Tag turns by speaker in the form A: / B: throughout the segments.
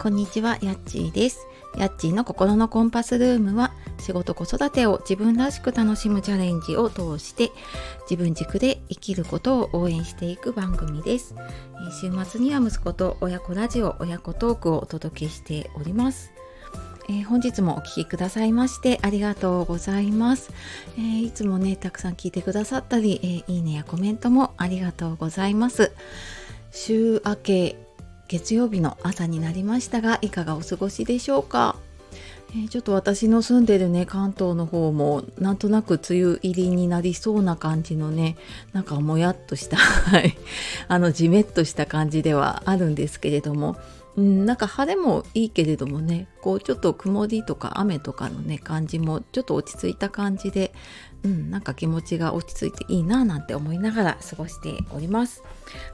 A: こんにちは、やっちーです。やっちーの心のコンパスルームは、仕事子育てを自分らしく楽しむチャレンジを通して、自分軸で生きることを応援していく番組です。週末には息子と親子ラジオ、親子トークをお届けしております。えー、本日もお聴きくださいましてありがとうございます、えー、いつもねたくさん聞いてくださったり、えー、いいねやコメントもありがとうございます週明け月曜日の朝になりましたがいかがお過ごしでしょうか、えー、ちょっと私の住んでるね関東の方もなんとなく梅雨入りになりそうな感じのねなんかもやっとした あのじめっとした感じではあるんですけれどもうん、なんか晴れもいいけれどもねこうちょっと曇りとか雨とかのね感じもちょっと落ち着いた感じで、うん、なんか気持ちが落ち着いていいななんて思いながら過ごしております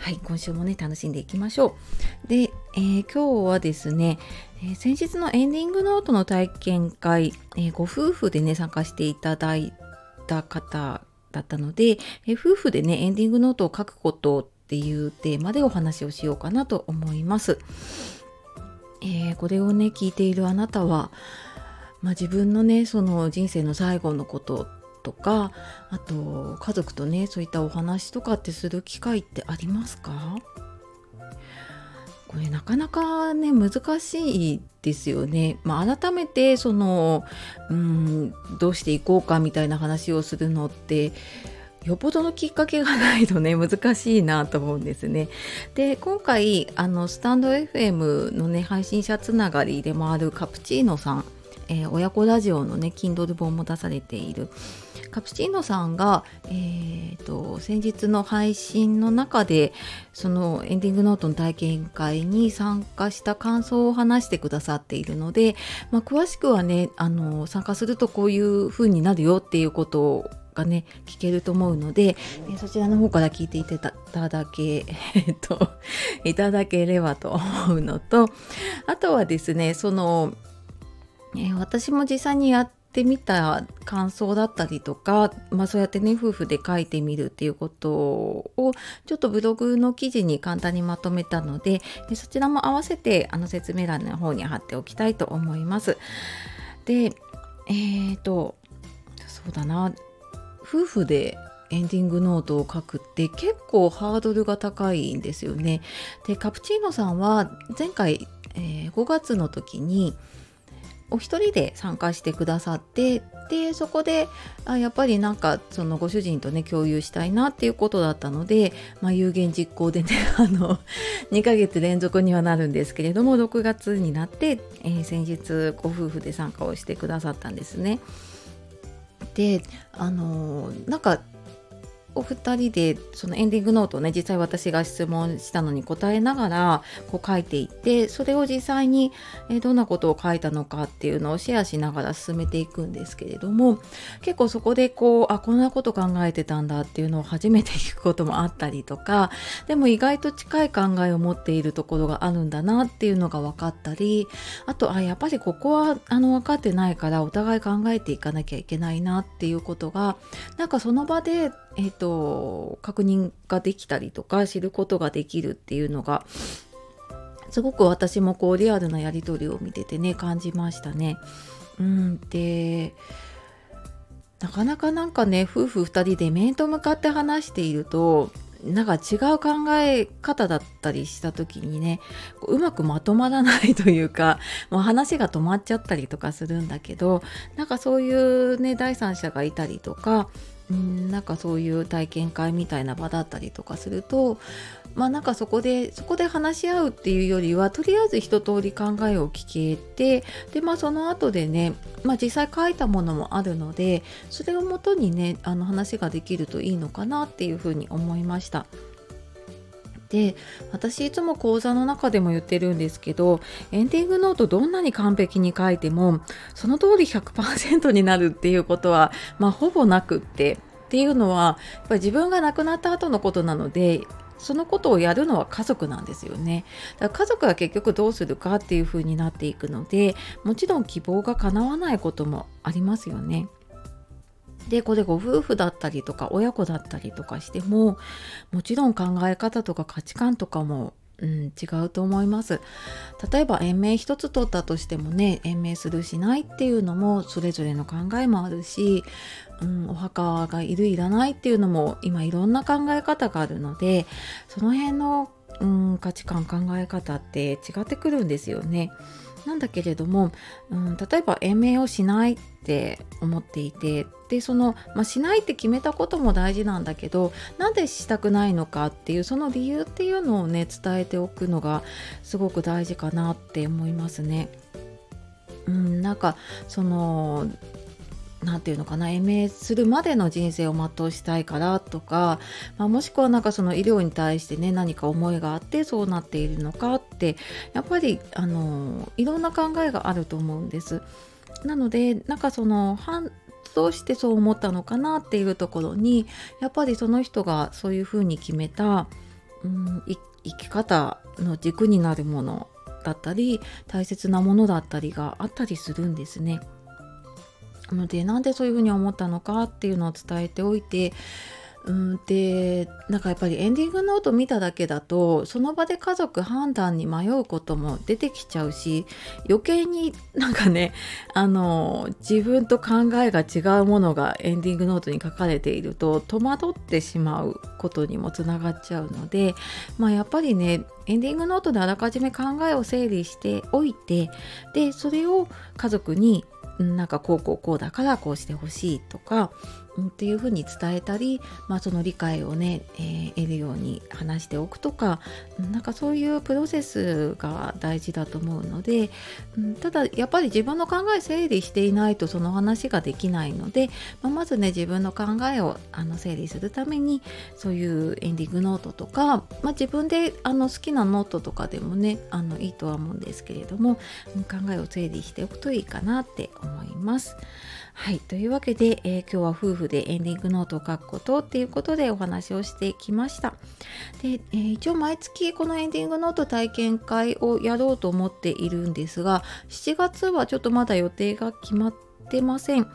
A: はい今週もね楽しんでいきましょうで、えー、今日はですね、えー、先日のエンディングノートの体験会、えー、ご夫婦でね参加していただいた方だったので、え夫婦でねエンディングノートを書くことっていうテーマでお話をしようかなと思います。えー、これをね聞いているあなたは、まあ、自分のねその人生の最後のこととかあと家族とねそういったお話とかってする機会ってありますか？これなかなかね難しいですよね。まあ、改めてそのうんどうしていこうかみたいな話をするのってよっぽどのきっかけがないとね 難しいなと思うんですね。で今回あのスタンド FM のね配信者つながりでもあるカプチーノさん、えー、親子ラジオのね Kindle 本も出されているカプチーノさんが、えーと、先日の配信の中でそのエンディングノートの体験会に参加した感想を話してくださっているので、まあ、詳しくはねあの参加するとこういう風になるよっていうことをがね聞けると思うので、えそちらの方から聞いていただけ、えっと、いただければと思うのとあとはですねその、え私も実際にやってみた感想だったりとか、まあ、そうやってね夫婦で書いてみるっていうことをちょっとブログの記事に簡単にまとめたのででそちらも合わせてあの説明欄の方に貼っておきたいと思います。でえーとそうだな夫婦でエンディングノートを書くって結構ハードルが高いんですよね。でカプチーノさんは前回、えー、5月の時にお一人で参加してくださってでそこであやっぱりなんかそのご主人とね共有したいなっていうことだったので、まあ、有言実行でね あの2ヶ月連続にはなるんですけれども6月になって、えー、先日ご夫婦で参加をしてくださったんですね。であのなんかお二人でそのエンディングノートをね実際私が質問したのに答えながらこう書いていってそれを実際にどんなことを書いたのかっていうのをシェアしながら進めていくんですけれども結構そこでこうあこんなこと考えてたんだっていうのを初めて聞くこともあったりとかでも意外と近い考えを持っているところがあるんだなっていうのが分かったりあとあやっぱりここはあの分かってないからお互い考えていかなきゃいけないなっていうことがなんかその場でえっーと、確認ができたりとか知ることができるっていうのがすごく私もこうリアルなやり取りを見ててね感じましたね。うんでなかなかなんかね夫婦2人で面と向かって話しているとなんか違う考え方だったりした時にねうまくまとまらないというか もう話が止まっちゃったりとかするんだけどなんかそういうね第三者がいたりとかうんなんかそういう体験会みたいな場だったりとかするとまあなんかそこでそこで話し合うっていうよりはとりあえず一通り考えを聞けてでまあその後でね、まあ、実際書いたものもあるのでそれをもとにねあの話ができるといいのかなっていうふうに思いました。で私いつも講座の中でも言ってるんですけどエンディングノートどんなに完璧に書いてもその通り100%になるっていうことは、まあ、ほぼなくってっていうのはやっぱ自分が亡くなった後のことなのでそのことをやるのは家族なんですよね。だから家族は結局どうするかっていう風になっていくのでもちろん希望が叶わないこともありますよね。でこれご夫婦だったりとか親子だったりとかしてももちろん考え方とか価値観とかもうん、違うと思います例えば延命一つ取ったとしてもね延命するしないっていうのもそれぞれの考えもあるし、うん、お墓がいるいらないっていうのも今いろんな考え方があるのでその辺の、うん、価値観考え方って違ってくるんですよね。なんだけれども、うん、例えば延命をしないって思っていてでその、まあ、しないって決めたことも大事なんだけどなんでしたくないのかっていうその理由っていうのをね伝えておくのがすごく大事かなって思いますね。うん、なんかその何て言うのかな延命するまでの人生を全うしたいからとか、まあ、もしくはなんかその医療に対してね何か思いがあってそうなっているのかってやっぱりあのいろんな考えがあると思うんです。なのでなんかそのどうしてそう思ったのかなっていうところにやっぱりその人がそういうふうに決めた、うん、生き方の軸になるものだったり大切なものだったりがあったりするんですね。のでなんでそういうふうに思ったのかっていうのを伝えておいてうんでなんかやっぱりエンディングノート見ただけだとその場で家族判断に迷うことも出てきちゃうし余計になんかねあの自分と考えが違うものがエンディングノートに書かれていると戸惑ってしまうことにもつながっちゃうのでまあやっぱりねエンディングノートであらかじめ考えを整理しておいてでそれを家族になんかこうこうこうだからこうしてほしいとかっていうふうに伝えたり、まあ、その理解をね、えー、得るように話しておくとかなんかそういうプロセスが大事だと思うので、うん、ただやっぱり自分の考え整理していないとその話ができないので、まあ、まずね自分の考えをあの整理するためにそういうエンディングノートとか、まあ、自分であの好きなノートとかでもねあのいいとは思うんですけれども考えを整理しておくといいかなって思います。はい。というわけで、えー、今日は夫婦でエンディングノートを書くことっていうことでお話をしてきました。で、えー、一応毎月このエンディングノート体験会をやろうと思っているんですが7月はちょっとまだ予定が決まってません。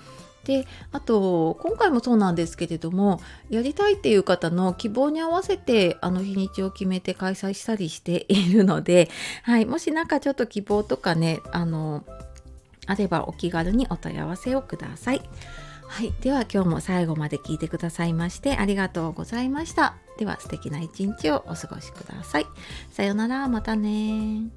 A: であと今回もそうなんですけれどもやりたいっていう方の希望に合わせてあの日にちを決めて開催したりしているので、はい、もし何かちょっと希望とかねあのあればお気軽にお問い合わせをください。はい、では今日も最後まで聞いてくださいましてありがとうございました。では素敵な一日をお過ごしください。さようなら、またね